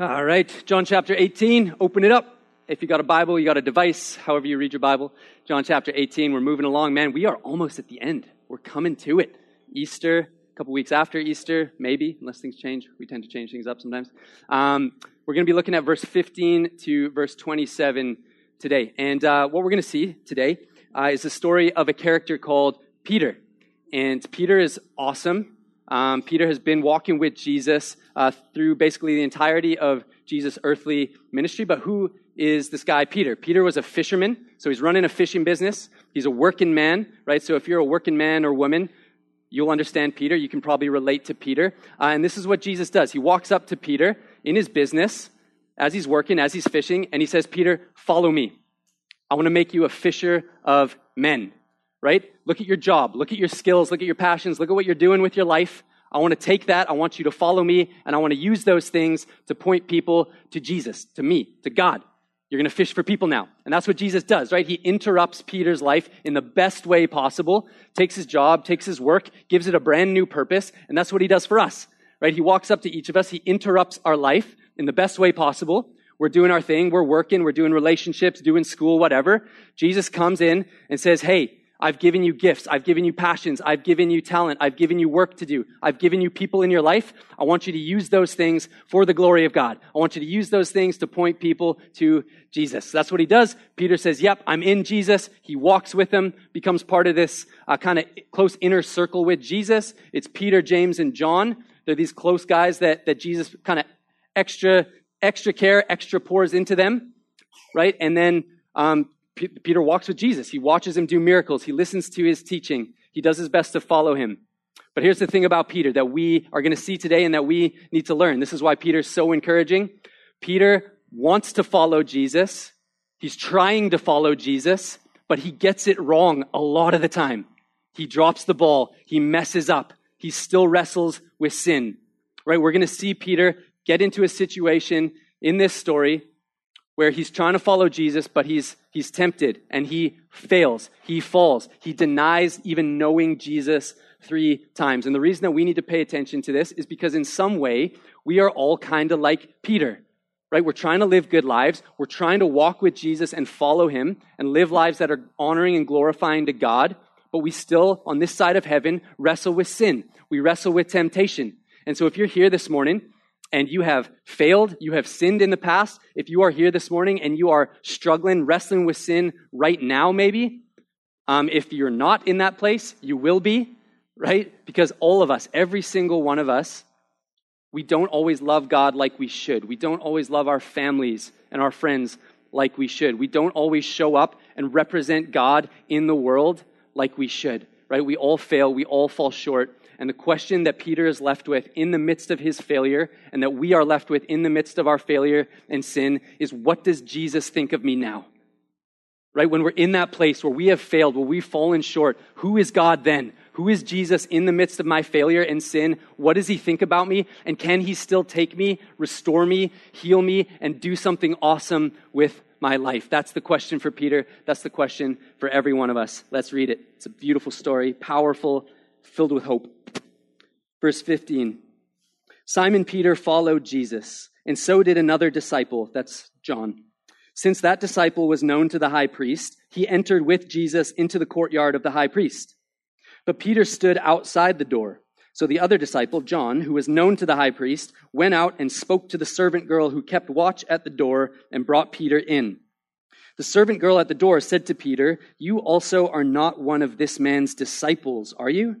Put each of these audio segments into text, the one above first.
All right, John chapter 18, open it up. If you got a Bible, you got a device, however you read your Bible. John chapter 18, we're moving along. Man, we are almost at the end. We're coming to it. Easter, a couple weeks after Easter, maybe, unless things change. We tend to change things up sometimes. Um, we're going to be looking at verse 15 to verse 27 today. And uh, what we're going to see today uh, is the story of a character called Peter. And Peter is awesome. Um, Peter has been walking with Jesus uh, through basically the entirety of Jesus' earthly ministry. But who is this guy, Peter? Peter was a fisherman, so he's running a fishing business. He's a working man, right? So if you're a working man or woman, you'll understand Peter. You can probably relate to Peter. Uh, and this is what Jesus does. He walks up to Peter in his business as he's working, as he's fishing, and he says, Peter, follow me. I want to make you a fisher of men right? Look at your job, look at your skills, look at your passions, look at what you're doing with your life. I want to take that. I want you to follow me, and I want to use those things to point people to Jesus, to me, to God. You're going to fish for people now. And that's what Jesus does, right? He interrupts Peter's life in the best way possible, takes his job, takes his work, gives it a brand new purpose, and that's what he does for us, right? He walks up to each of us, he interrupts our life in the best way possible. We're doing our thing, we're working, we're doing relationships, doing school, whatever. Jesus comes in and says, Hey, I've given you gifts. I've given you passions. I've given you talent. I've given you work to do. I've given you people in your life. I want you to use those things for the glory of God. I want you to use those things to point people to Jesus. That's what he does. Peter says, Yep, I'm in Jesus. He walks with him, becomes part of this uh, kind of close inner circle with Jesus. It's Peter, James, and John. They're these close guys that, that Jesus kind of extra, extra care, extra pours into them, right? And then um, P- Peter walks with Jesus. He watches him do miracles. He listens to his teaching. He does his best to follow him. But here's the thing about Peter that we are going to see today and that we need to learn. This is why Peter's so encouraging. Peter wants to follow Jesus. He's trying to follow Jesus, but he gets it wrong a lot of the time. He drops the ball. He messes up. He still wrestles with sin. Right? We're going to see Peter get into a situation in this story where he's trying to follow Jesus, but he's, he's tempted and he fails. He falls. He denies even knowing Jesus three times. And the reason that we need to pay attention to this is because in some way, we are all kind of like Peter, right? We're trying to live good lives. We're trying to walk with Jesus and follow him and live lives that are honoring and glorifying to God. But we still, on this side of heaven, wrestle with sin. We wrestle with temptation. And so if you're here this morning and you have failed, you have sinned in the past, if you are here this morning and you are struggling, wrestling with sin right now, maybe, um, if you're not in that place, you will be, right? Because all of us, every single one of us, we don't always love God like we should. We don't always love our families and our friends like we should. We don't always show up and represent God in the world like we should, right? We all fail, we all fall short. And the question that Peter is left with in the midst of his failure, and that we are left with in the midst of our failure and sin, is what does Jesus think of me now? Right? When we're in that place where we have failed, where we've fallen short, who is God then? Who is Jesus in the midst of my failure and sin? What does he think about me? And can he still take me, restore me, heal me, and do something awesome with my life? That's the question for Peter. That's the question for every one of us. Let's read it. It's a beautiful story, powerful, filled with hope. Verse 15 Simon Peter followed Jesus, and so did another disciple, that's John. Since that disciple was known to the high priest, he entered with Jesus into the courtyard of the high priest. But Peter stood outside the door. So the other disciple, John, who was known to the high priest, went out and spoke to the servant girl who kept watch at the door and brought Peter in. The servant girl at the door said to Peter, You also are not one of this man's disciples, are you?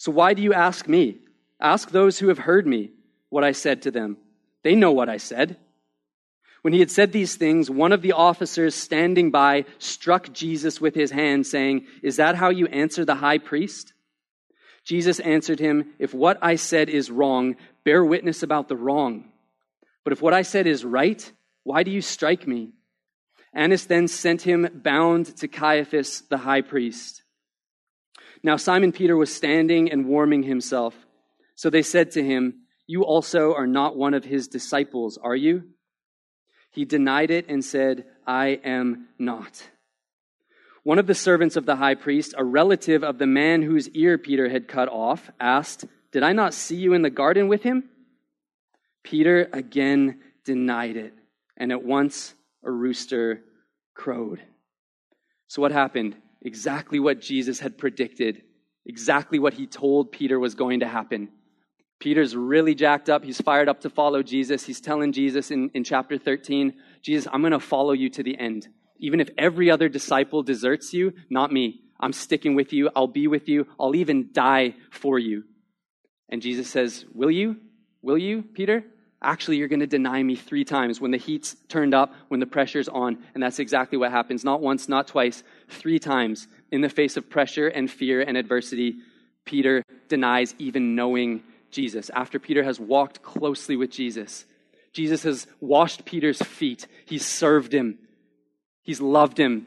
So why do you ask me? Ask those who have heard me what I said to them. They know what I said. When he had said these things, one of the officers standing by struck Jesus with his hand, saying, Is that how you answer the high priest? Jesus answered him, If what I said is wrong, bear witness about the wrong. But if what I said is right, why do you strike me? Annas then sent him bound to Caiaphas the high priest. Now Simon Peter was standing and warming himself. So they said to him, You also are not one of his disciples, are you? He denied it and said, I am not. One of the servants of the high priest, a relative of the man whose ear Peter had cut off, asked, Did I not see you in the garden with him? Peter again denied it, and at once a rooster crowed. So, what happened? Exactly what Jesus had predicted, exactly what he told Peter was going to happen. Peter's really jacked up. He's fired up to follow Jesus. He's telling Jesus in, in chapter 13, Jesus, I'm going to follow you to the end. Even if every other disciple deserts you, not me. I'm sticking with you. I'll be with you. I'll even die for you. And Jesus says, Will you? Will you, Peter? Actually, you're going to deny me three times when the heat's turned up, when the pressure's on. And that's exactly what happens. Not once, not twice, three times. In the face of pressure and fear and adversity, Peter denies even knowing Jesus. After Peter has walked closely with Jesus, Jesus has washed Peter's feet, he's served him, he's loved him.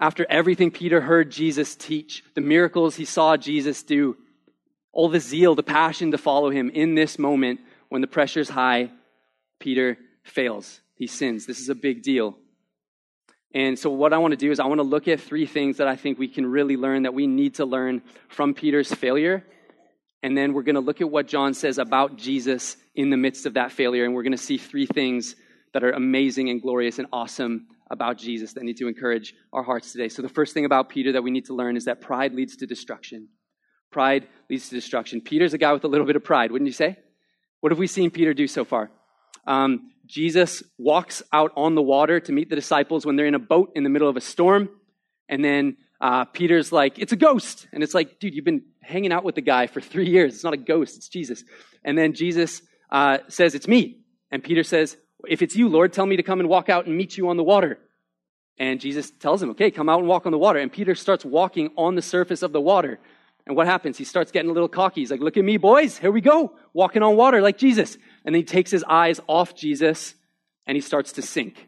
After everything Peter heard Jesus teach, the miracles he saw Jesus do, all the zeal, the passion to follow him in this moment, when the pressure's high, Peter fails. He sins. This is a big deal. And so, what I want to do is, I want to look at three things that I think we can really learn that we need to learn from Peter's failure. And then we're going to look at what John says about Jesus in the midst of that failure. And we're going to see three things that are amazing and glorious and awesome about Jesus that need to encourage our hearts today. So, the first thing about Peter that we need to learn is that pride leads to destruction. Pride leads to destruction. Peter's a guy with a little bit of pride, wouldn't you say? What have we seen Peter do so far? Um, Jesus walks out on the water to meet the disciples when they're in a boat in the middle of a storm. And then uh, Peter's like, it's a ghost. And it's like, dude, you've been hanging out with the guy for three years. It's not a ghost, it's Jesus. And then Jesus uh, says, it's me. And Peter says, if it's you, Lord, tell me to come and walk out and meet you on the water. And Jesus tells him, okay, come out and walk on the water. And Peter starts walking on the surface of the water. And what happens? He starts getting a little cocky. He's like, look at me, boys. Here we go. Walking on water like Jesus. And then he takes his eyes off Jesus and he starts to sink.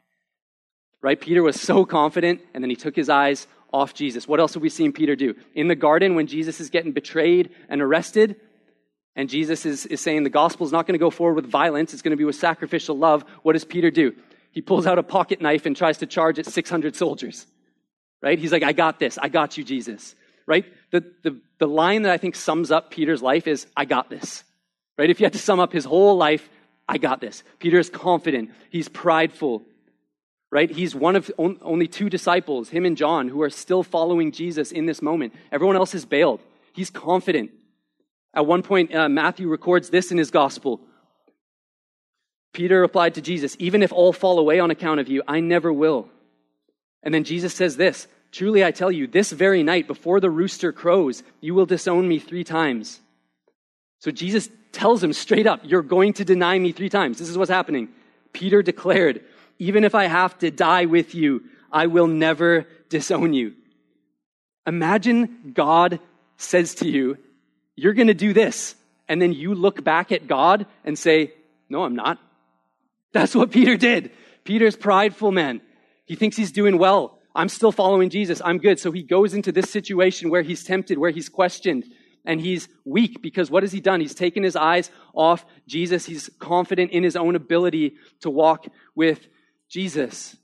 Right? Peter was so confident and then he took his eyes off Jesus. What else have we seen Peter do? In the garden, when Jesus is getting betrayed and arrested, and Jesus is, is saying the gospel is not going to go forward with violence, it's going to be with sacrificial love, what does Peter do? He pulls out a pocket knife and tries to charge at 600 soldiers. Right? He's like, I got this. I got you, Jesus right? The, the, the line that I think sums up Peter's life is, I got this, right? If you had to sum up his whole life, I got this. Peter is confident. He's prideful, right? He's one of only two disciples, him and John, who are still following Jesus in this moment. Everyone else is bailed. He's confident. At one point, uh, Matthew records this in his gospel. Peter replied to Jesus, Even if all fall away on account of you, I never will. And then Jesus says this Truly I tell you, this very night, before the rooster crows, you will disown me three times. So Jesus tells him straight up, You're going to deny me three times. This is what's happening. Peter declared, Even if I have to die with you, I will never disown you. Imagine God says to you, You're going to do this. And then you look back at God and say, No, I'm not. That's what Peter did. Peter's prideful man. He thinks he's doing well. I'm still following Jesus. I'm good. So he goes into this situation where he's tempted, where he's questioned, and he's weak because what has he done? He's taken his eyes off Jesus. He's confident in his own ability to walk with Jesus.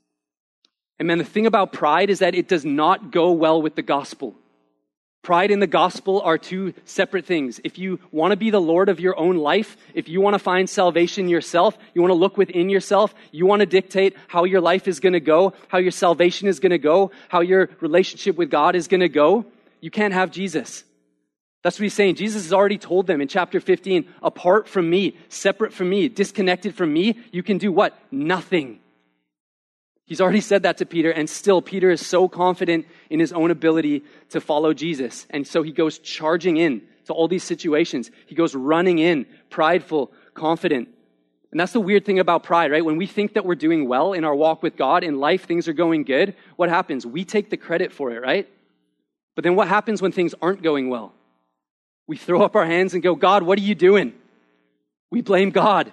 And man, the thing about pride is that it does not go well with the gospel. Pride and the gospel are two separate things. If you want to be the Lord of your own life, if you want to find salvation yourself, you want to look within yourself, you want to dictate how your life is going to go, how your salvation is going to go, how your relationship with God is going to go, you can't have Jesus. That's what he's saying. Jesus has already told them in chapter 15 apart from me, separate from me, disconnected from me, you can do what? Nothing. He's already said that to Peter, and still, Peter is so confident in his own ability to follow Jesus. And so he goes charging in to all these situations. He goes running in, prideful, confident. And that's the weird thing about pride, right? When we think that we're doing well in our walk with God, in life, things are going good, what happens? We take the credit for it, right? But then what happens when things aren't going well? We throw up our hands and go, God, what are you doing? We blame God.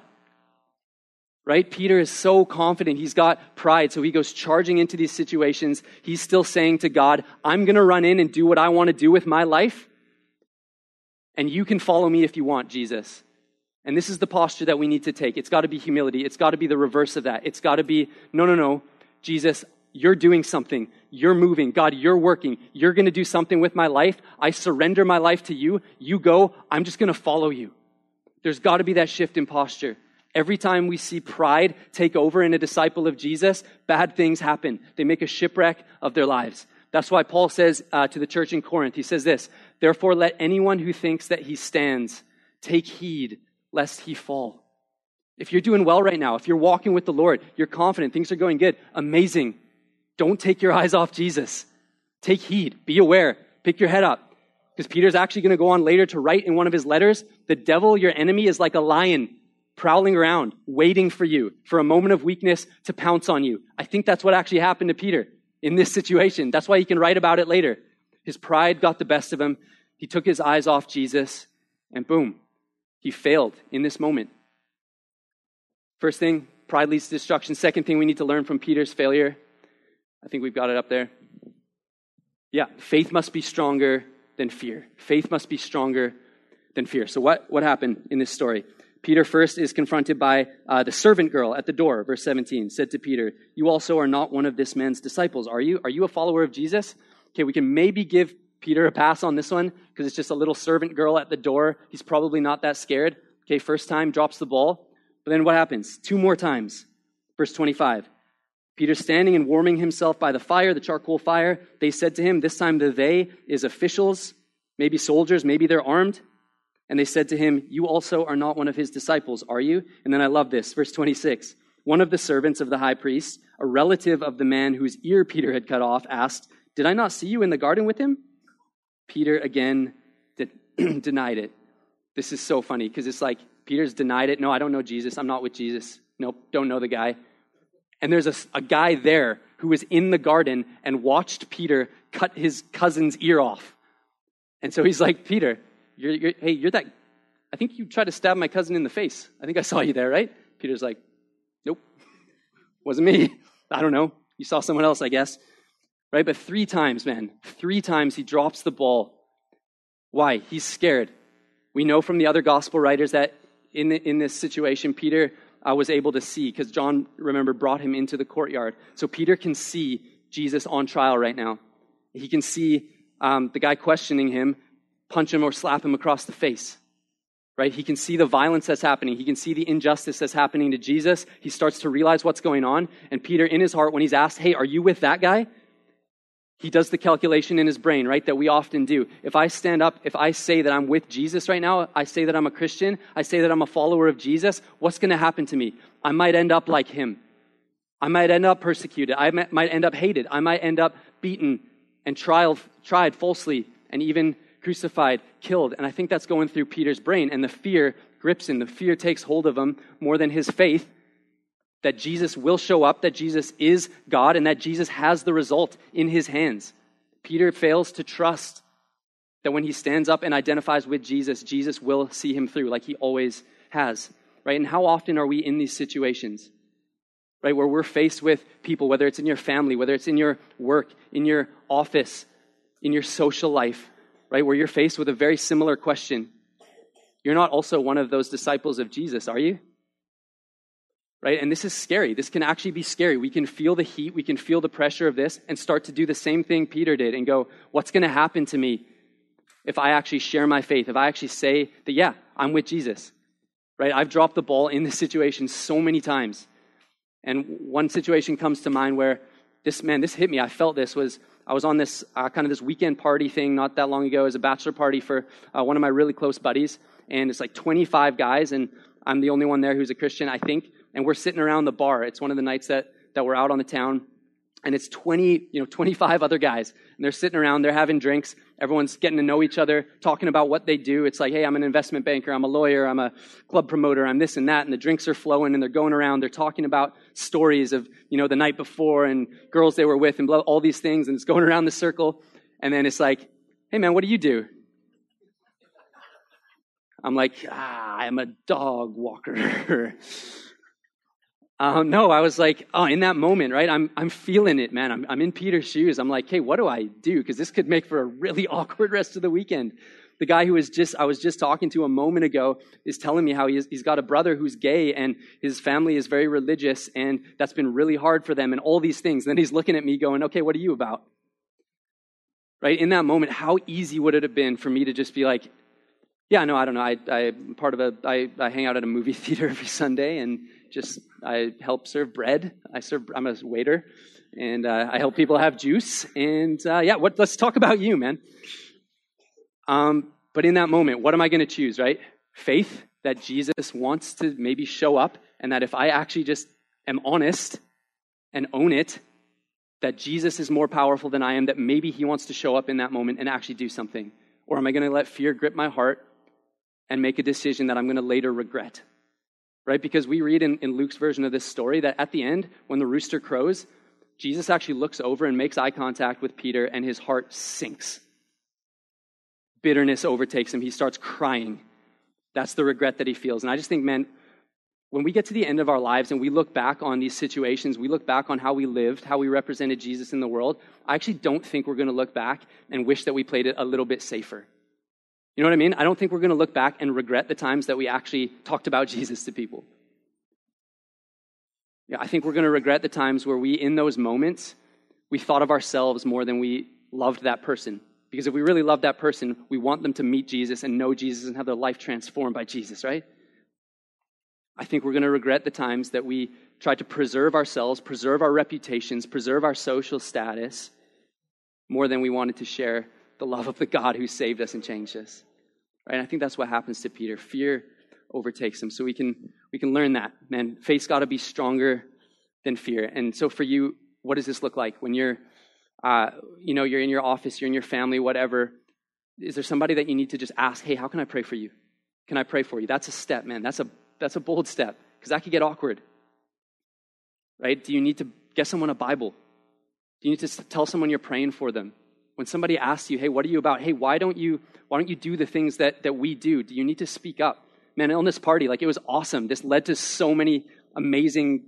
Right? Peter is so confident. He's got pride. So he goes charging into these situations. He's still saying to God, I'm going to run in and do what I want to do with my life. And you can follow me if you want, Jesus. And this is the posture that we need to take. It's got to be humility. It's got to be the reverse of that. It's got to be, no, no, no. Jesus, you're doing something. You're moving. God, you're working. You're going to do something with my life. I surrender my life to you. You go. I'm just going to follow you. There's got to be that shift in posture. Every time we see pride take over in a disciple of Jesus, bad things happen. They make a shipwreck of their lives. That's why Paul says uh, to the church in Corinth, he says this Therefore, let anyone who thinks that he stands take heed lest he fall. If you're doing well right now, if you're walking with the Lord, you're confident, things are going good, amazing. Don't take your eyes off Jesus. Take heed, be aware, pick your head up. Because Peter's actually going to go on later to write in one of his letters the devil, your enemy, is like a lion prowling around, waiting for you, for a moment of weakness to pounce on you. I think that's what actually happened to Peter in this situation. That's why he can write about it later. His pride got the best of him. He took his eyes off Jesus, and boom, he failed in this moment. First thing, pride leads to destruction. Second thing we need to learn from Peter's failure. I think we've got it up there. Yeah, faith must be stronger than fear. Faith must be stronger than fear. So, what, what happened in this story? Peter first is confronted by uh, the servant girl at the door, verse 17, said to Peter, You also are not one of this man's disciples, are you? Are you a follower of Jesus? Okay, we can maybe give Peter a pass on this one because it's just a little servant girl at the door. He's probably not that scared. Okay, first time, drops the ball. But then what happens? Two more times. Verse 25. Peter standing and warming himself by the fire, the charcoal fire. They said to him, This time the they is officials, maybe soldiers, maybe they're armed. And they said to him, You also are not one of his disciples, are you? And then I love this, verse 26. One of the servants of the high priest, a relative of the man whose ear Peter had cut off, asked, Did I not see you in the garden with him? Peter again de- denied it. This is so funny because it's like Peter's denied it. No, I don't know Jesus. I'm not with Jesus. Nope, don't know the guy. And there's a, a guy there who was in the garden and watched Peter cut his cousin's ear off. And so he's like, Peter, you're, you're, hey, you're that. I think you tried to stab my cousin in the face. I think I saw you there, right? Peter's like, nope, wasn't me. I don't know. You saw someone else, I guess. Right? But three times, man, three times he drops the ball. Why? He's scared. We know from the other gospel writers that in, the, in this situation, Peter uh, was able to see because John, remember, brought him into the courtyard. So Peter can see Jesus on trial right now. He can see um, the guy questioning him punch him or slap him across the face. Right? He can see the violence that's happening. He can see the injustice that's happening to Jesus. He starts to realize what's going on. And Peter, in his heart, when he's asked, Hey, are you with that guy? He does the calculation in his brain, right? That we often do. If I stand up, if I say that I'm with Jesus right now, I say that I'm a Christian, I say that I'm a follower of Jesus, what's going to happen to me? I might end up like him. I might end up persecuted. I might end up hated. I might end up beaten and tried, tried falsely and even crucified, killed. And I think that's going through Peter's brain. And the fear grips him. The fear takes hold of him more than his faith that Jesus will show up, that Jesus is God, and that Jesus has the result in his hands. Peter fails to trust that when he stands up and identifies with Jesus, Jesus will see him through like he always has. Right? And how often are we in these situations? Right? Where we're faced with people, whether it's in your family, whether it's in your work, in your office, in your social life, right? Where you're faced with a very similar question. You're not also one of those disciples of Jesus, are you? Right? And this is scary. This can actually be scary. We can feel the heat, we can feel the pressure of this, and start to do the same thing Peter did and go, What's going to happen to me if I actually share my faith? If I actually say that, yeah, I'm with Jesus? Right? I've dropped the ball in this situation so many times. And one situation comes to mind where this, man, this hit me. I felt this was I was on this uh, kind of this weekend party thing not that long ago as a bachelor party for uh, one of my really close buddies. And it's like 25 guys, and I'm the only one there who's a Christian, I think. And we're sitting around the bar. It's one of the nights that, that we're out on the town and it's 20, you know, 25 other guys. And they're sitting around, they're having drinks. Everyone's getting to know each other, talking about what they do. It's like, hey, I'm an investment banker, I'm a lawyer, I'm a club promoter, I'm this and that. And the drinks are flowing and they're going around, they're talking about stories of, you know, the night before and girls they were with and blah, all these things. And it's going around the circle. And then it's like, hey, man, what do you do? I'm like, ah, I'm a dog walker. Um, no, I was like, oh, in that moment, right? I'm, I'm feeling it, man. I'm, I'm in Peter's shoes. I'm like, hey, what do I do? Because this could make for a really awkward rest of the weekend. The guy who was just, I was just talking to a moment ago is telling me how he is, he's got a brother who's gay and his family is very religious and that's been really hard for them and all these things. And then he's looking at me going, okay, what are you about? Right? In that moment, how easy would it have been for me to just be like, yeah, no, I don't know. I, I'm part of a, I, I hang out at a movie theater every Sunday and just, I help serve bread. I serve, I'm a waiter and uh, I help people have juice. And uh, yeah, what, let's talk about you, man. Um, but in that moment, what am I going to choose, right? Faith that Jesus wants to maybe show up, and that if I actually just am honest and own it, that Jesus is more powerful than I am, that maybe he wants to show up in that moment and actually do something? Or am I going to let fear grip my heart and make a decision that I'm going to later regret? Right? Because we read in, in Luke's version of this story that at the end, when the rooster crows, Jesus actually looks over and makes eye contact with Peter, and his heart sinks bitterness overtakes him. He starts crying. That's the regret that he feels. And I just think, man, when we get to the end of our lives and we look back on these situations, we look back on how we lived, how we represented Jesus in the world, I actually don't think we're going to look back and wish that we played it a little bit safer. You know what I mean? I don't think we're going to look back and regret the times that we actually talked about Jesus to people. Yeah, I think we're going to regret the times where we, in those moments, we thought of ourselves more than we loved that person. Because if we really love that person, we want them to meet Jesus and know Jesus and have their life transformed by Jesus, right? I think we're going to regret the times that we tried to preserve ourselves, preserve our reputations, preserve our social status more than we wanted to share the love of the God who saved us and changed us. Right? And I think that's what happens to Peter. Fear overtakes him. So we can we can learn that. Man, faith's got to be stronger than fear. And so for you, what does this look like when you're uh, you know, you're in your office, you're in your family, whatever. Is there somebody that you need to just ask, hey, how can I pray for you? Can I pray for you? That's a step, man. That's a, that's a bold step because that could get awkward. Right? Do you need to get someone a Bible? Do you need to tell someone you're praying for them? When somebody asks you, hey, what are you about? Hey, why don't you, why don't you do the things that, that we do? Do you need to speak up? Man, this party, like it was awesome. This led to so many amazing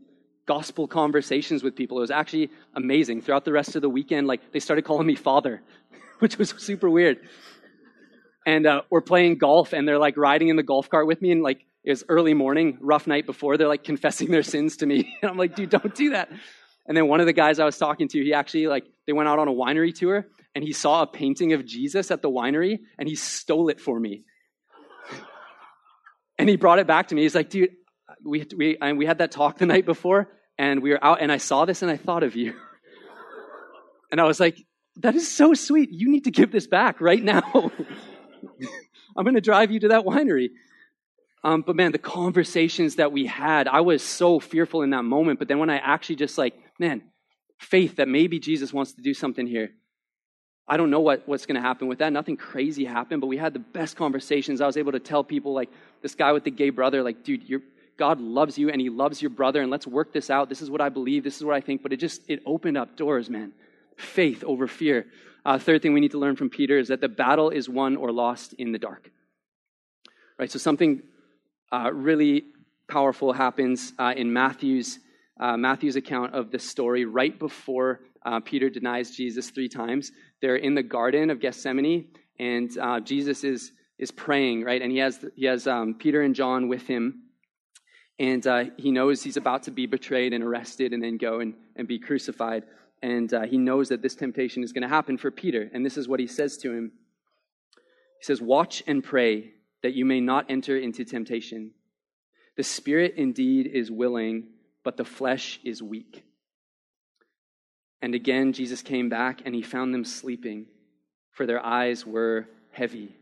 gospel conversations with people. It was actually amazing. Throughout the rest of the weekend, like they started calling me father, which was super weird. And uh, we're playing golf, and they're like riding in the golf cart with me, and like it was early morning, rough night before. They're like confessing their sins to me, and I'm like, dude, don't do that. And then one of the guys I was talking to, he actually like they went out on a winery tour, and he saw a painting of Jesus at the winery, and he stole it for me. and he brought it back to me. He's like, dude, we, we, and we had that talk the night before, and we were out, and I saw this, and I thought of you. and I was like, that is so sweet. You need to give this back right now. I'm going to drive you to that winery. Um, but man, the conversations that we had, I was so fearful in that moment. But then when I actually just like, man, faith that maybe Jesus wants to do something here. I don't know what, what's going to happen with that. Nothing crazy happened, but we had the best conversations. I was able to tell people, like this guy with the gay brother, like, dude, you're, God loves you and he loves your brother and let's work this out. This is what I believe. This is what I think. But it just, it opened up doors, man. Faith over fear. Uh, third thing we need to learn from Peter is that the battle is won or lost in the dark. Right? So something uh, really powerful happens uh, in Matthew's, uh, Matthew's account of the story right before uh, Peter denies Jesus three times. They're in the Garden of Gethsemane and uh, Jesus is, is praying, right? And he has, he has um, Peter and John with him and uh, he knows he's about to be betrayed and arrested and then go and, and be crucified. And uh, he knows that this temptation is going to happen for Peter. And this is what he says to him He says, Watch and pray that you may not enter into temptation. The spirit indeed is willing, but the flesh is weak. And again, Jesus came back and he found them sleeping, for their eyes were heavy.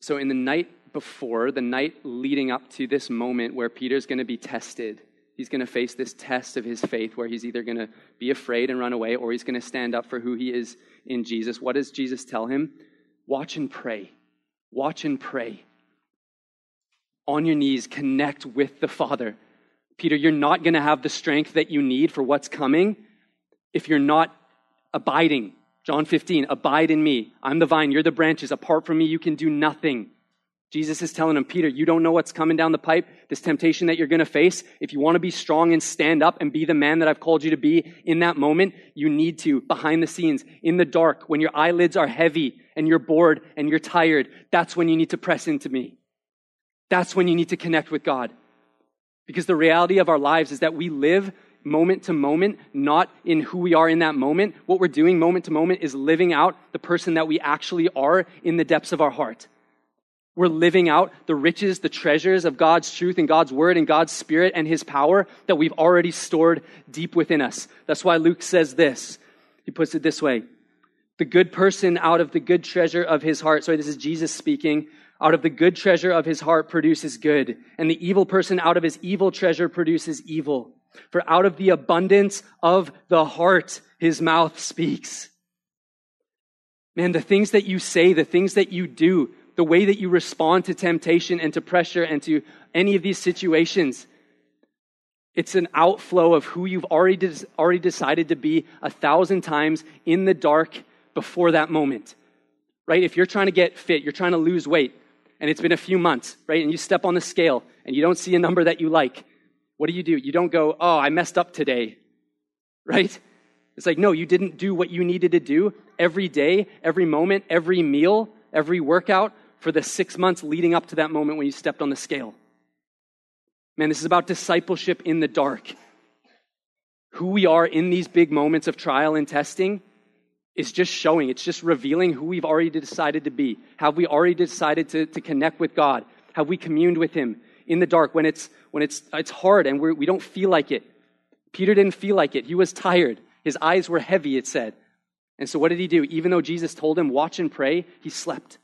So, in the night before, the night leading up to this moment where Peter's going to be tested. He's going to face this test of his faith where he's either going to be afraid and run away or he's going to stand up for who he is in Jesus. What does Jesus tell him? Watch and pray. Watch and pray. On your knees, connect with the Father. Peter, you're not going to have the strength that you need for what's coming if you're not abiding. John 15, abide in me. I'm the vine, you're the branches. Apart from me, you can do nothing. Jesus is telling him, Peter, you don't know what's coming down the pipe, this temptation that you're going to face. If you want to be strong and stand up and be the man that I've called you to be in that moment, you need to, behind the scenes, in the dark, when your eyelids are heavy and you're bored and you're tired, that's when you need to press into me. That's when you need to connect with God. Because the reality of our lives is that we live moment to moment, not in who we are in that moment. What we're doing moment to moment is living out the person that we actually are in the depths of our heart. We're living out the riches, the treasures of God's truth and God's word and God's spirit and his power that we've already stored deep within us. That's why Luke says this. He puts it this way The good person out of the good treasure of his heart, sorry, this is Jesus speaking, out of the good treasure of his heart produces good, and the evil person out of his evil treasure produces evil. For out of the abundance of the heart, his mouth speaks. Man, the things that you say, the things that you do, the way that you respond to temptation and to pressure and to any of these situations. It's an outflow of who you've already, already decided to be a thousand times in the dark before that moment. Right? If you're trying to get fit, you're trying to lose weight, and it's been a few months, right? And you step on the scale and you don't see a number that you like. What do you do? You don't go, oh, I messed up today, right? It's like, no, you didn't do what you needed to do every day, every moment, every meal, every workout for the six months leading up to that moment when you stepped on the scale. Man, this is about discipleship in the dark. Who we are in these big moments of trial and testing is just showing, it's just revealing who we've already decided to be. Have we already decided to, to connect with God? Have we communed with Him in the dark when it's, when it's, it's hard and we're, we do not feel like it? Peter didn't feel like it. He was tired. His eyes were heavy, it said. And so what did he do? Even though Jesus told him, watch and pray, he slept.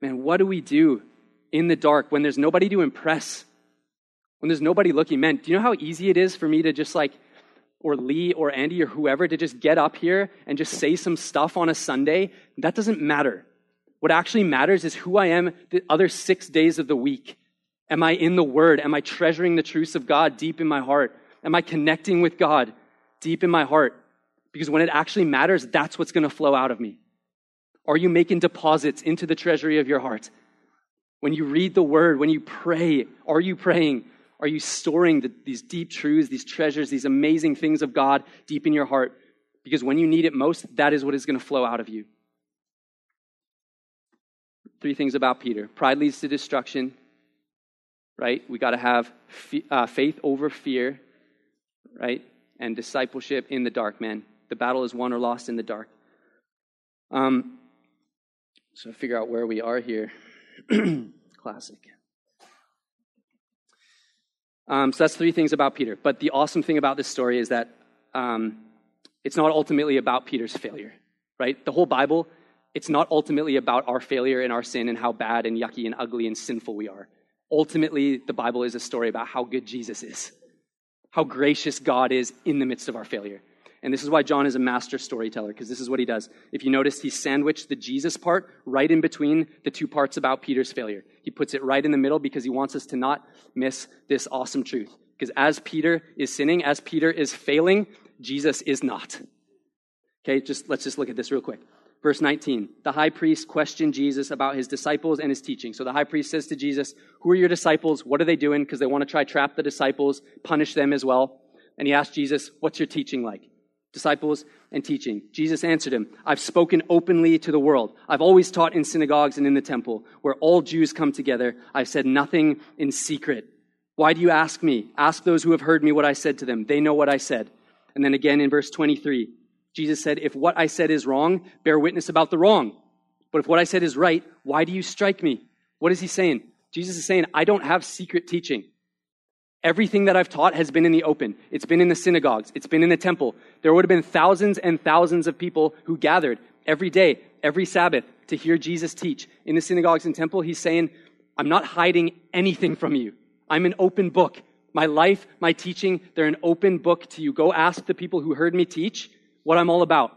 Man, what do we do in the dark when there's nobody to impress? When there's nobody looking? Man, do you know how easy it is for me to just like, or Lee or Andy or whoever to just get up here and just say some stuff on a Sunday? That doesn't matter. What actually matters is who I am the other six days of the week. Am I in the Word? Am I treasuring the truths of God deep in my heart? Am I connecting with God deep in my heart? Because when it actually matters, that's what's going to flow out of me. Are you making deposits into the treasury of your heart? When you read the word, when you pray, are you praying? Are you storing the, these deep truths, these treasures, these amazing things of God deep in your heart? Because when you need it most, that is what is going to flow out of you. Three things about Peter pride leads to destruction, right? We got to have uh, faith over fear, right? And discipleship in the dark, man. The battle is won or lost in the dark. Um, so figure out where we are here. Classic. Um, so that's three things about Peter. But the awesome thing about this story is that um, it's not ultimately about Peter's failure, right? The whole Bible, it's not ultimately about our failure and our sin and how bad and yucky and ugly and sinful we are. Ultimately, the Bible is a story about how good Jesus is, how gracious God is in the midst of our failure. And this is why John is a master storyteller, because this is what he does. If you notice, he sandwiched the Jesus part right in between the two parts about Peter's failure. He puts it right in the middle because he wants us to not miss this awesome truth. Because as Peter is sinning, as Peter is failing, Jesus is not. Okay, just let's just look at this real quick. Verse 19. The high priest questioned Jesus about his disciples and his teaching. So the high priest says to Jesus, Who are your disciples? What are they doing? Because they want to try trap the disciples, punish them as well. And he asked Jesus, What's your teaching like? Disciples, and teaching. Jesus answered him, I've spoken openly to the world. I've always taught in synagogues and in the temple, where all Jews come together. I've said nothing in secret. Why do you ask me? Ask those who have heard me what I said to them. They know what I said. And then again in verse 23, Jesus said, If what I said is wrong, bear witness about the wrong. But if what I said is right, why do you strike me? What is he saying? Jesus is saying, I don't have secret teaching. Everything that I've taught has been in the open. It's been in the synagogues. It's been in the temple. There would have been thousands and thousands of people who gathered every day, every Sabbath to hear Jesus teach. In the synagogues and temple, he's saying, I'm not hiding anything from you. I'm an open book. My life, my teaching, they're an open book to you. Go ask the people who heard me teach what I'm all about.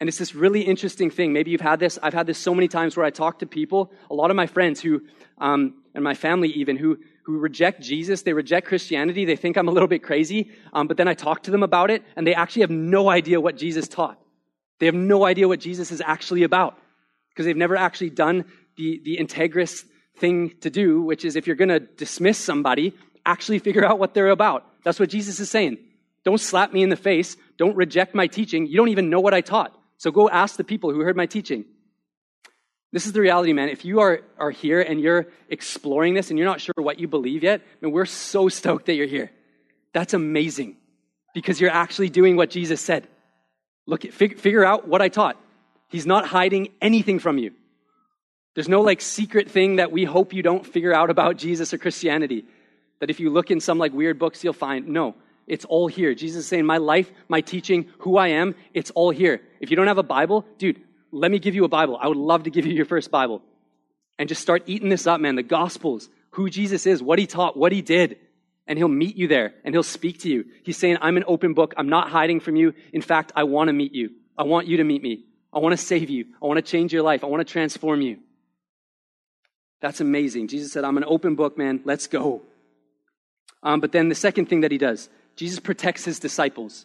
And it's this really interesting thing. Maybe you've had this. I've had this so many times where I talk to people, a lot of my friends who, um, and my family even, who who reject Jesus, they reject Christianity, they think I'm a little bit crazy, um, but then I talk to them about it, and they actually have no idea what Jesus taught. They have no idea what Jesus is actually about because they've never actually done the, the integrous thing to do, which is if you're going to dismiss somebody, actually figure out what they're about. That's what Jesus is saying. Don't slap me in the face. Don't reject my teaching. You don't even know what I taught. So go ask the people who heard my teaching. This is the reality, man. If you are, are here and you're exploring this and you're not sure what you believe yet, man, we're so stoked that you're here. That's amazing because you're actually doing what Jesus said. Look, fig- figure out what I taught. He's not hiding anything from you. There's no like secret thing that we hope you don't figure out about Jesus or Christianity. That if you look in some like weird books, you'll find. No, it's all here. Jesus is saying, My life, my teaching, who I am, it's all here. If you don't have a Bible, dude, let me give you a Bible. I would love to give you your first Bible. And just start eating this up, man. The Gospels, who Jesus is, what he taught, what he did. And he'll meet you there and he'll speak to you. He's saying, I'm an open book. I'm not hiding from you. In fact, I want to meet you. I want you to meet me. I want to save you. I want to change your life. I want to transform you. That's amazing. Jesus said, I'm an open book, man. Let's go. Um, but then the second thing that he does, Jesus protects his disciples.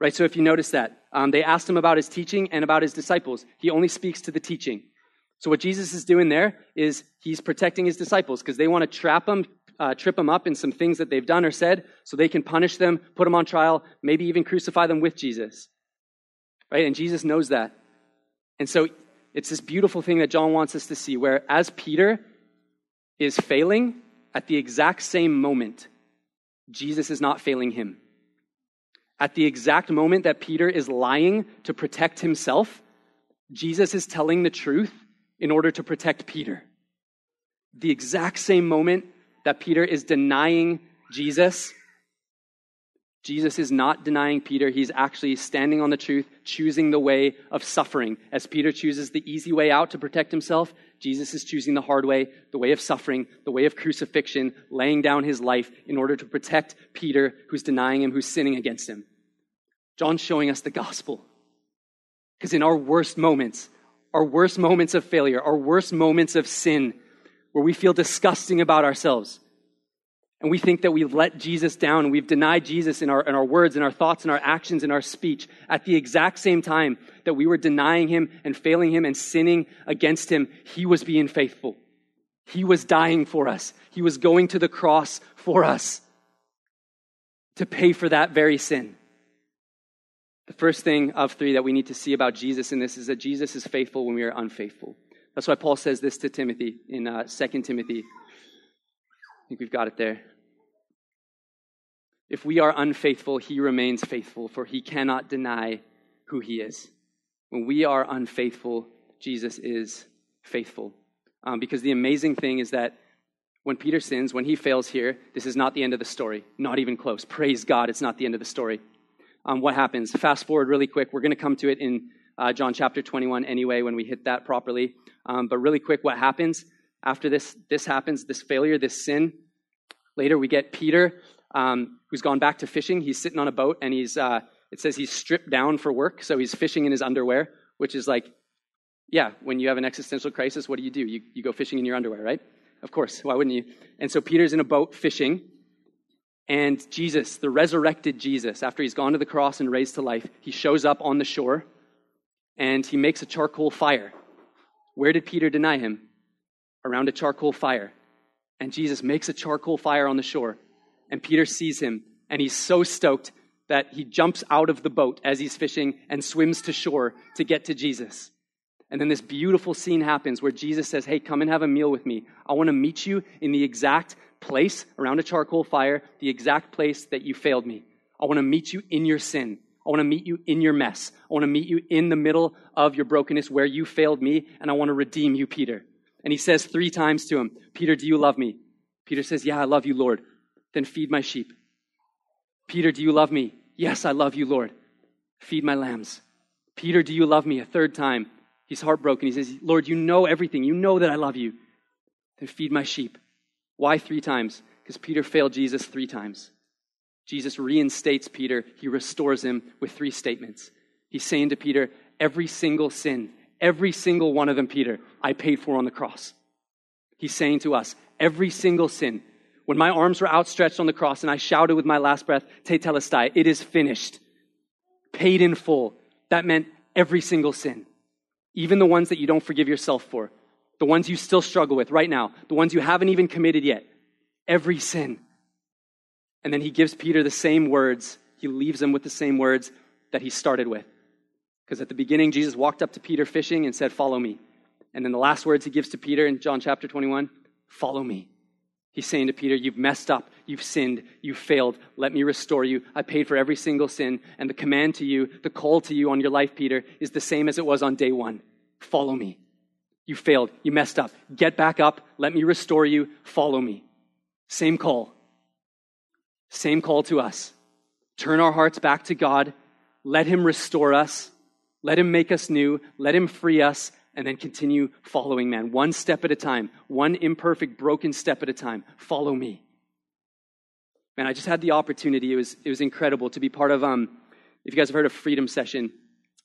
Right? So if you notice that, um, they asked him about his teaching and about his disciples. He only speaks to the teaching. So what Jesus is doing there is he's protecting his disciples because they want to trap them, uh, trip them up in some things that they've done or said so they can punish them, put them on trial, maybe even crucify them with Jesus. Right? And Jesus knows that. And so it's this beautiful thing that John wants us to see where as Peter is failing at the exact same moment, Jesus is not failing him. At the exact moment that Peter is lying to protect himself, Jesus is telling the truth in order to protect Peter. The exact same moment that Peter is denying Jesus, Jesus is not denying Peter. He's actually standing on the truth, choosing the way of suffering. As Peter chooses the easy way out to protect himself, Jesus is choosing the hard way, the way of suffering, the way of crucifixion, laying down his life in order to protect Peter, who's denying him, who's sinning against him. John's showing us the gospel. Because in our worst moments, our worst moments of failure, our worst moments of sin, where we feel disgusting about ourselves, and we think that we've let Jesus down we've denied Jesus in our, in our words, in our thoughts, in our actions, in our speech at the exact same time that we were denying him and failing him and sinning against him, he was being faithful. He was dying for us. He was going to the cross for us to pay for that very sin. The first thing of three that we need to see about Jesus in this is that Jesus is faithful when we are unfaithful. That's why Paul says this to Timothy in uh, 2 Timothy. I think we've got it there. If we are unfaithful, he remains faithful, for he cannot deny who he is. When we are unfaithful, Jesus is faithful. Um, because the amazing thing is that when Peter sins, when he fails here, this is not the end of the story. Not even close. Praise God, it's not the end of the story. Um, what happens? Fast forward really quick. We're going to come to it in uh, John chapter 21 anyway when we hit that properly. Um, but really quick, what happens after this? This happens, this failure, this sin. Later, we get Peter um, who's gone back to fishing. He's sitting on a boat and he's, uh, it says he's stripped down for work. So he's fishing in his underwear, which is like, yeah, when you have an existential crisis, what do you do? You, you go fishing in your underwear, right? Of course. Why wouldn't you? And so Peter's in a boat fishing. And Jesus, the resurrected Jesus, after he's gone to the cross and raised to life, he shows up on the shore and he makes a charcoal fire. Where did Peter deny him? Around a charcoal fire. And Jesus makes a charcoal fire on the shore and Peter sees him, and he's so stoked that he jumps out of the boat as he's fishing and swims to shore to get to Jesus. And then this beautiful scene happens where Jesus says, Hey, come and have a meal with me. I want to meet you in the exact place around a charcoal fire, the exact place that you failed me. I want to meet you in your sin. I want to meet you in your mess. I want to meet you in the middle of your brokenness where you failed me, and I want to redeem you, Peter. And he says three times to him, Peter, do you love me? Peter says, Yeah, I love you, Lord. Then feed my sheep. Peter, do you love me? Yes, I love you, Lord. Feed my lambs. Peter, do you love me? A third time. He's heartbroken. He says, Lord, you know everything. You know that I love you. Then feed my sheep. Why three times? Because Peter failed Jesus three times. Jesus reinstates Peter. He restores him with three statements. He's saying to Peter, Every single sin, every single one of them, Peter, I paid for on the cross. He's saying to us, Every single sin, when my arms were outstretched on the cross and I shouted with my last breath, Tetelestai, it is finished. Paid in full. That meant every single sin, even the ones that you don't forgive yourself for. the ones you still struggle with right now, the ones you haven't even committed yet, every sin. And then he gives Peter the same words. He leaves him with the same words that he started with. Because at the beginning, Jesus walked up to Peter fishing and said, Follow me. And then the last words he gives to Peter in John chapter 21 Follow me. He's saying to Peter, You've messed up. You've sinned. You've failed. Let me restore you. I paid for every single sin. And the command to you, the call to you on your life, Peter, is the same as it was on day one follow me. You failed. You messed up. Get back up. Let me restore you. Follow me. Same call. Same call to us. Turn our hearts back to God. Let Him restore us. Let Him make us new. Let Him free us and then continue following man, one step at a time, one imperfect, broken step at a time. Follow me. Man, I just had the opportunity. It was, it was incredible to be part of, um, if you guys have heard of Freedom Session,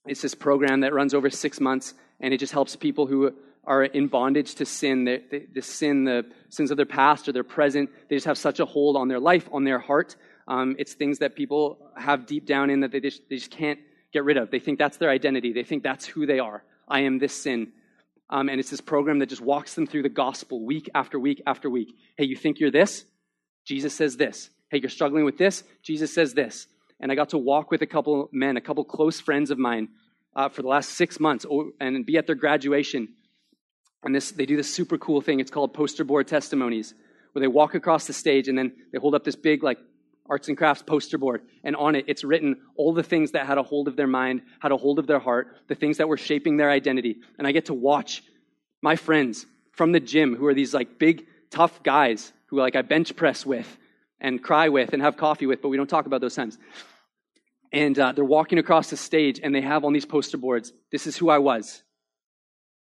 it's this program that runs over six months, and it just helps people who are in bondage to sin, the, the, the sin, the sins of their past or their present. They just have such a hold on their life, on their heart. Um, it's things that people have deep down in that they just, they just can't get rid of. They think that's their identity. They think that's who they are. I am this sin. Um, and it's this program that just walks them through the gospel week after week after week. Hey, you think you're this? Jesus says this. Hey, you're struggling with this? Jesus says this. And I got to walk with a couple men, a couple close friends of mine, uh, for the last six months and be at their graduation. And this, they do this super cool thing. It's called poster board testimonies, where they walk across the stage and then they hold up this big, like, arts and crafts poster board. And on it, it's written all the things that had a hold of their mind, had a hold of their heart, the things that were shaping their identity. And I get to watch my friends from the gym who are these like big, tough guys who like I bench press with and cry with and have coffee with, but we don't talk about those times. And uh, they're walking across the stage and they have on these poster boards, this is who I was.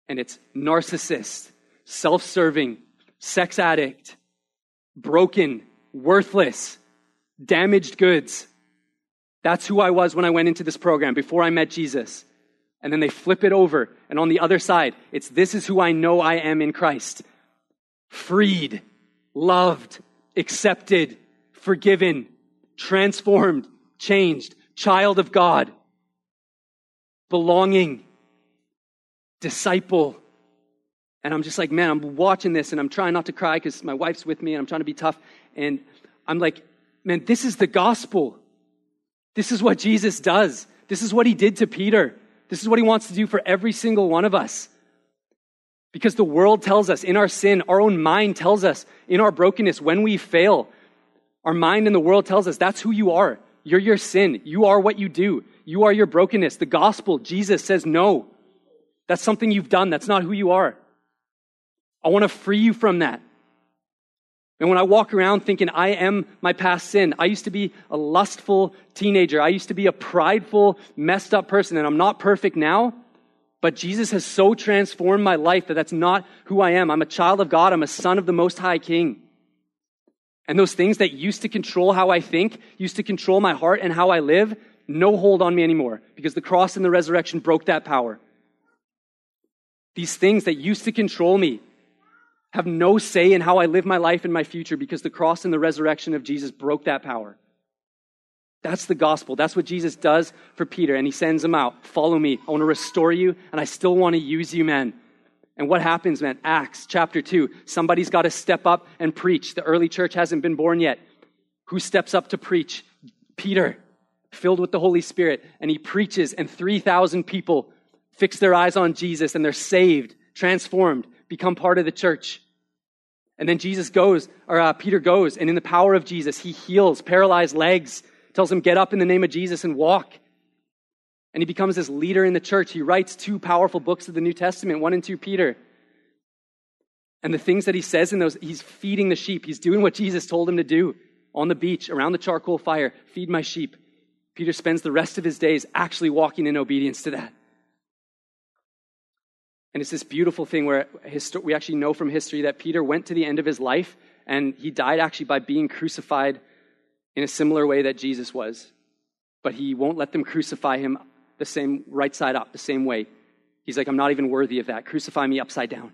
And it's narcissist, self serving, sex addict, broken, worthless, damaged goods. That's who I was when I went into this program before I met Jesus. And then they flip it over, and on the other side, it's this is who I know I am in Christ freed, loved, accepted, forgiven, transformed, changed, child of God, belonging, disciple. And I'm just like, man, I'm watching this and I'm trying not to cry because my wife's with me and I'm trying to be tough. And I'm like, man, this is the gospel. This is what Jesus does. This is what he did to Peter. This is what he wants to do for every single one of us. Because the world tells us in our sin, our own mind tells us in our brokenness, when we fail, our mind and the world tells us that's who you are. You're your sin. You are what you do. You are your brokenness. The gospel, Jesus says no. That's something you've done. That's not who you are. I want to free you from that. And when I walk around thinking I am my past sin, I used to be a lustful teenager. I used to be a prideful, messed up person, and I'm not perfect now. But Jesus has so transformed my life that that's not who I am. I'm a child of God. I'm a son of the Most High King. And those things that used to control how I think, used to control my heart and how I live, no hold on me anymore because the cross and the resurrection broke that power. These things that used to control me, have no say in how I live my life and my future because the cross and the resurrection of Jesus broke that power. That's the gospel. That's what Jesus does for Peter, and he sends him out. Follow me. I want to restore you, and I still want to use you, man. And what happens, man? Acts chapter 2. Somebody's got to step up and preach. The early church hasn't been born yet. Who steps up to preach? Peter, filled with the Holy Spirit, and he preaches, and 3,000 people fix their eyes on Jesus, and they're saved, transformed, become part of the church. And then Jesus goes, or uh, Peter goes, and in the power of Jesus, he heals paralyzed legs, tells him, Get up in the name of Jesus and walk. And he becomes this leader in the church. He writes two powerful books of the New Testament, one and two Peter. And the things that he says in those, he's feeding the sheep. He's doing what Jesus told him to do on the beach, around the charcoal fire feed my sheep. Peter spends the rest of his days actually walking in obedience to that. And it's this beautiful thing where we actually know from history that Peter went to the end of his life and he died actually by being crucified in a similar way that Jesus was. But he won't let them crucify him the same right side up, the same way. He's like, I'm not even worthy of that. Crucify me upside down.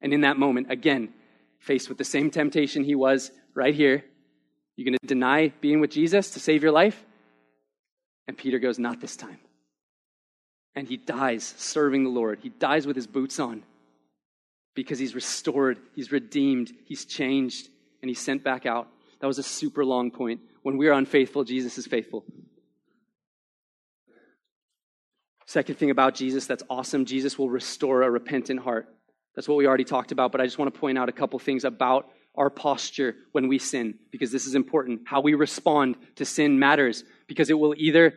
And in that moment, again, faced with the same temptation he was right here, you're going to deny being with Jesus to save your life? And Peter goes, Not this time and he dies serving the Lord. He dies with his boots on. because he's restored, he's redeemed, he's changed, and he's sent back out. That was a super long point. When we are unfaithful, Jesus is faithful. Second thing about Jesus that's awesome Jesus will restore a repentant heart. That's what we already talked about, but I just want to point out a couple things about our posture when we sin, because this is important. How we respond to sin matters, because it will either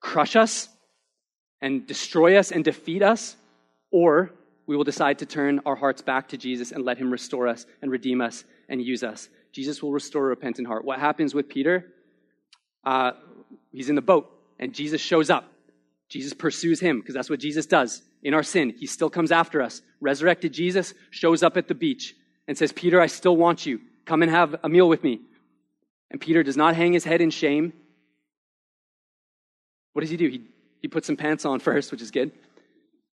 crush us and destroy us and defeat us, or we will decide to turn our hearts back to Jesus and let Him restore us and redeem us and use us. Jesus will restore a repentant heart. What happens with Peter? Uh, he's in the boat, and Jesus shows up. Jesus pursues him because that's what Jesus does in our sin. He still comes after us. Resurrected Jesus shows up at the beach and says, Peter, I still want you. Come and have a meal with me. And Peter does not hang his head in shame. What does he do? He, he puts some pants on first, which is good.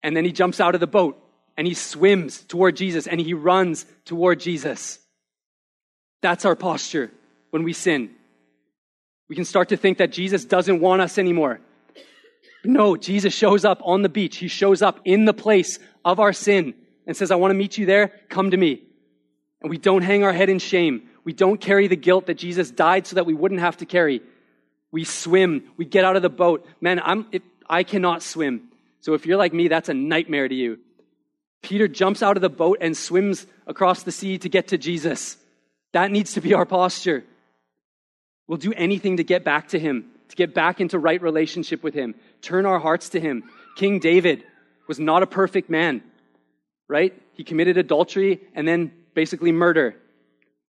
And then he jumps out of the boat and he swims toward Jesus and he runs toward Jesus. That's our posture when we sin. We can start to think that Jesus doesn't want us anymore. No, Jesus shows up on the beach. He shows up in the place of our sin and says, I want to meet you there. Come to me. And we don't hang our head in shame. We don't carry the guilt that Jesus died so that we wouldn't have to carry. We swim. We get out of the boat. Man, I'm, I cannot swim. So if you're like me, that's a nightmare to you. Peter jumps out of the boat and swims across the sea to get to Jesus. That needs to be our posture. We'll do anything to get back to him, to get back into right relationship with him, turn our hearts to him. King David was not a perfect man, right? He committed adultery and then basically murder.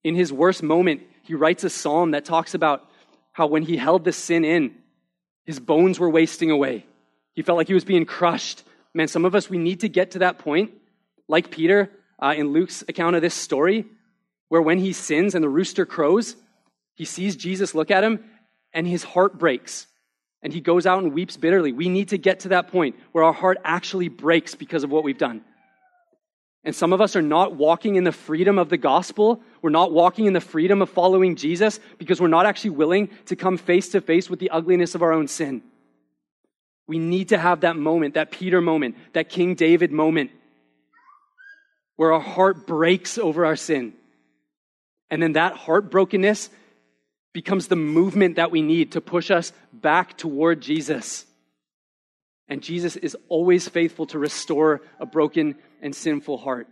In his worst moment, he writes a psalm that talks about how when he held this sin in, his bones were wasting away. He felt like he was being crushed. Man, some of us, we need to get to that point like Peter uh, in Luke's account of this story, where when he sins and the rooster crows, he sees Jesus look at him and his heart breaks and he goes out and weeps bitterly. We need to get to that point where our heart actually breaks because of what we've done. And some of us are not walking in the freedom of the gospel. We're not walking in the freedom of following Jesus because we're not actually willing to come face to face with the ugliness of our own sin. We need to have that moment, that Peter moment, that King David moment where our heart breaks over our sin. And then that heartbrokenness becomes the movement that we need to push us back toward Jesus. And Jesus is always faithful to restore a broken and sinful heart.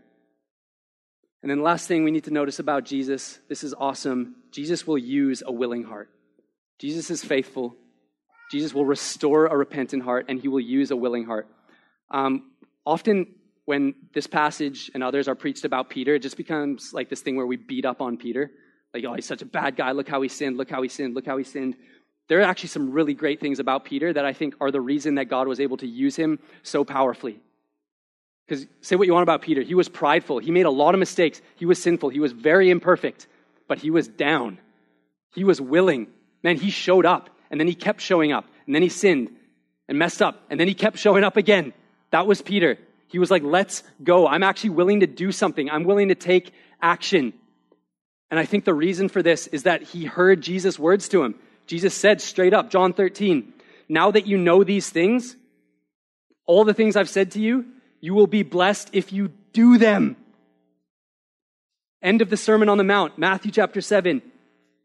And then, last thing we need to notice about Jesus this is awesome. Jesus will use a willing heart. Jesus is faithful. Jesus will restore a repentant heart, and he will use a willing heart. Um, often, when this passage and others are preached about Peter, it just becomes like this thing where we beat up on Peter. Like, oh, he's such a bad guy. Look how he sinned. Look how he sinned. Look how he sinned. There are actually some really great things about Peter that I think are the reason that God was able to use him so powerfully. Because say what you want about Peter, he was prideful. He made a lot of mistakes. He was sinful. He was very imperfect, but he was down. He was willing. Man, he showed up, and then he kept showing up, and then he sinned and messed up, and then he kept showing up again. That was Peter. He was like, let's go. I'm actually willing to do something. I'm willing to take action. And I think the reason for this is that he heard Jesus' words to him. Jesus said straight up, John 13, now that you know these things, all the things I've said to you, you will be blessed if you do them. End of the Sermon on the Mount, Matthew chapter 7.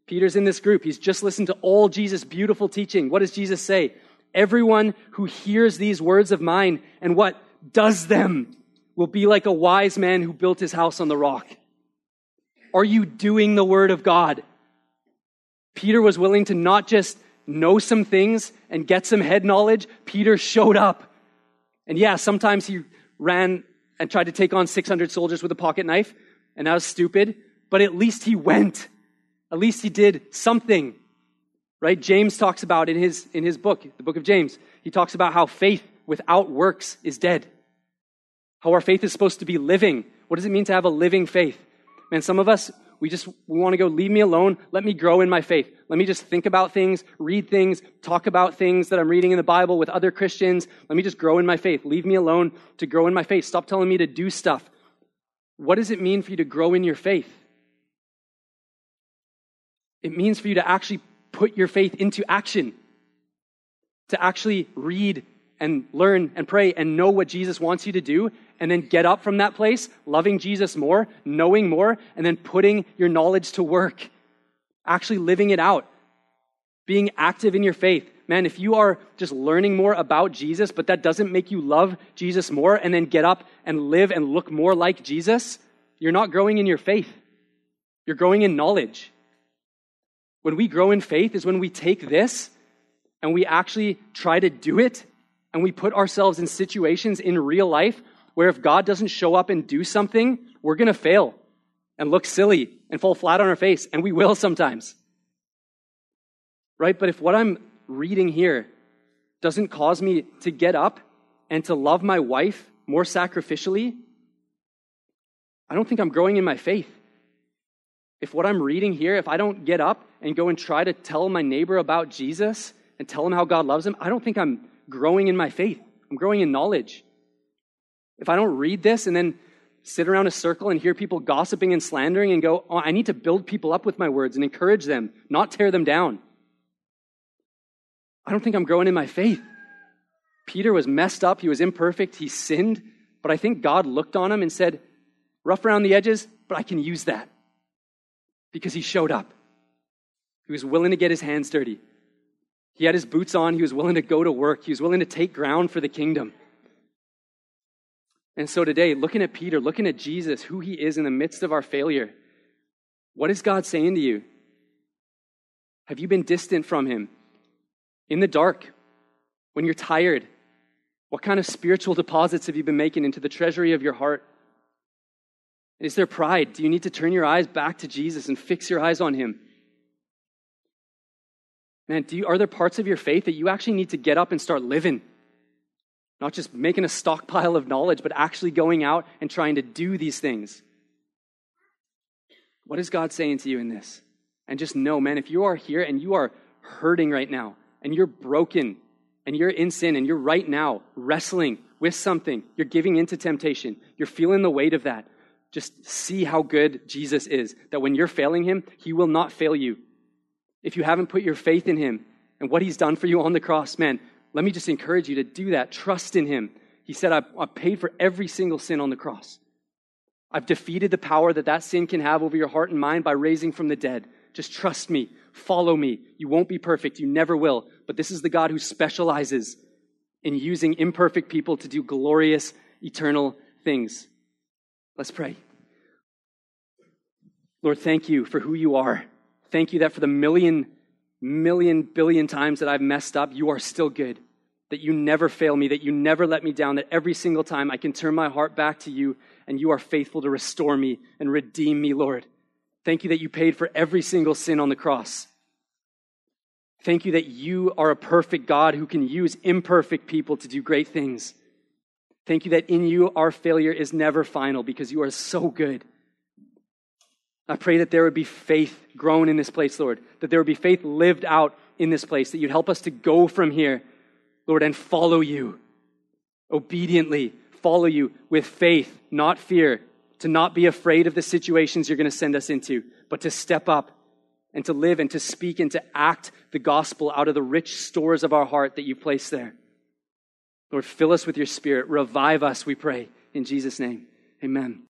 Peter's in this group. He's just listened to all Jesus' beautiful teaching. What does Jesus say? Everyone who hears these words of mine and what does them will be like a wise man who built his house on the rock. Are you doing the word of God? Peter was willing to not just know some things and get some head knowledge. Peter showed up. And yeah, sometimes he ran and tried to take on 600 soldiers with a pocket knife, and that was stupid, but at least he went. At least he did something. Right? James talks about in his in his book, the book of James, he talks about how faith without works is dead. How our faith is supposed to be living. What does it mean to have a living faith? Man, some of us, we just we want to go, leave me alone. Let me grow in my faith. Let me just think about things, read things, talk about things that I'm reading in the Bible with other Christians. Let me just grow in my faith. Leave me alone to grow in my faith. Stop telling me to do stuff. What does it mean for you to grow in your faith? It means for you to actually put your faith into action, to actually read and learn and pray and know what Jesus wants you to do, and then get up from that place, loving Jesus more, knowing more, and then putting your knowledge to work, actually living it out, being active in your faith. Man, if you are just learning more about Jesus, but that doesn't make you love Jesus more, and then get up and live and look more like Jesus, you're not growing in your faith. You're growing in knowledge. When we grow in faith is when we take this and we actually try to do it and we put ourselves in situations in real life where if God doesn't show up and do something, we're going to fail and look silly and fall flat on our face, and we will sometimes. Right? But if what I'm reading here doesn't cause me to get up and to love my wife more sacrificially, I don't think I'm growing in my faith. If what I'm reading here, if I don't get up and go and try to tell my neighbor about Jesus and tell him how God loves him, I don't think I'm growing in my faith. I'm growing in knowledge. If I don't read this and then sit around a circle and hear people gossiping and slandering and go, oh, I need to build people up with my words and encourage them, not tear them down. I don't think I'm growing in my faith. Peter was messed up. He was imperfect. He sinned. But I think God looked on him and said, rough around the edges, but I can use that. Because he showed up. He was willing to get his hands dirty. He had his boots on. He was willing to go to work. He was willing to take ground for the kingdom. And so today, looking at Peter, looking at Jesus, who he is in the midst of our failure, what is God saying to you? Have you been distant from him? In the dark, when you're tired, what kind of spiritual deposits have you been making into the treasury of your heart? Is there pride? Do you need to turn your eyes back to Jesus and fix your eyes on him? Man, do you, are there parts of your faith that you actually need to get up and start living? Not just making a stockpile of knowledge, but actually going out and trying to do these things. What is God saying to you in this? And just know, man, if you are here and you are hurting right now, and you're broken, and you're in sin, and you're right now wrestling with something, you're giving into temptation, you're feeling the weight of that, just see how good Jesus is. That when you're failing him, he will not fail you. If you haven't put your faith in him and what he's done for you on the cross, man, let me just encourage you to do that. Trust in Him. He said, I've, I've paid for every single sin on the cross. I've defeated the power that that sin can have over your heart and mind by raising from the dead. Just trust me. Follow me. You won't be perfect. You never will. But this is the God who specializes in using imperfect people to do glorious, eternal things. Let's pray. Lord, thank you for who you are. Thank you that for the million, million, billion times that I've messed up, you are still good that you never fail me, that you never let me down, that every single time I can turn my heart back to you and you are faithful to restore me and redeem me, Lord. Thank you that you paid for every single sin on the cross. Thank you that you are a perfect God who can use imperfect people to do great things. Thank you that in you our failure is never final because you are so good. I pray that there would be faith grown in this place, Lord, that there would be faith lived out in this place, that you'd help us to go from here Lord, and follow you obediently, follow you with faith, not fear, to not be afraid of the situations you're going to send us into, but to step up and to live and to speak and to act the gospel out of the rich stores of our heart that you place there. Lord, fill us with your spirit. Revive us, we pray. In Jesus' name, amen.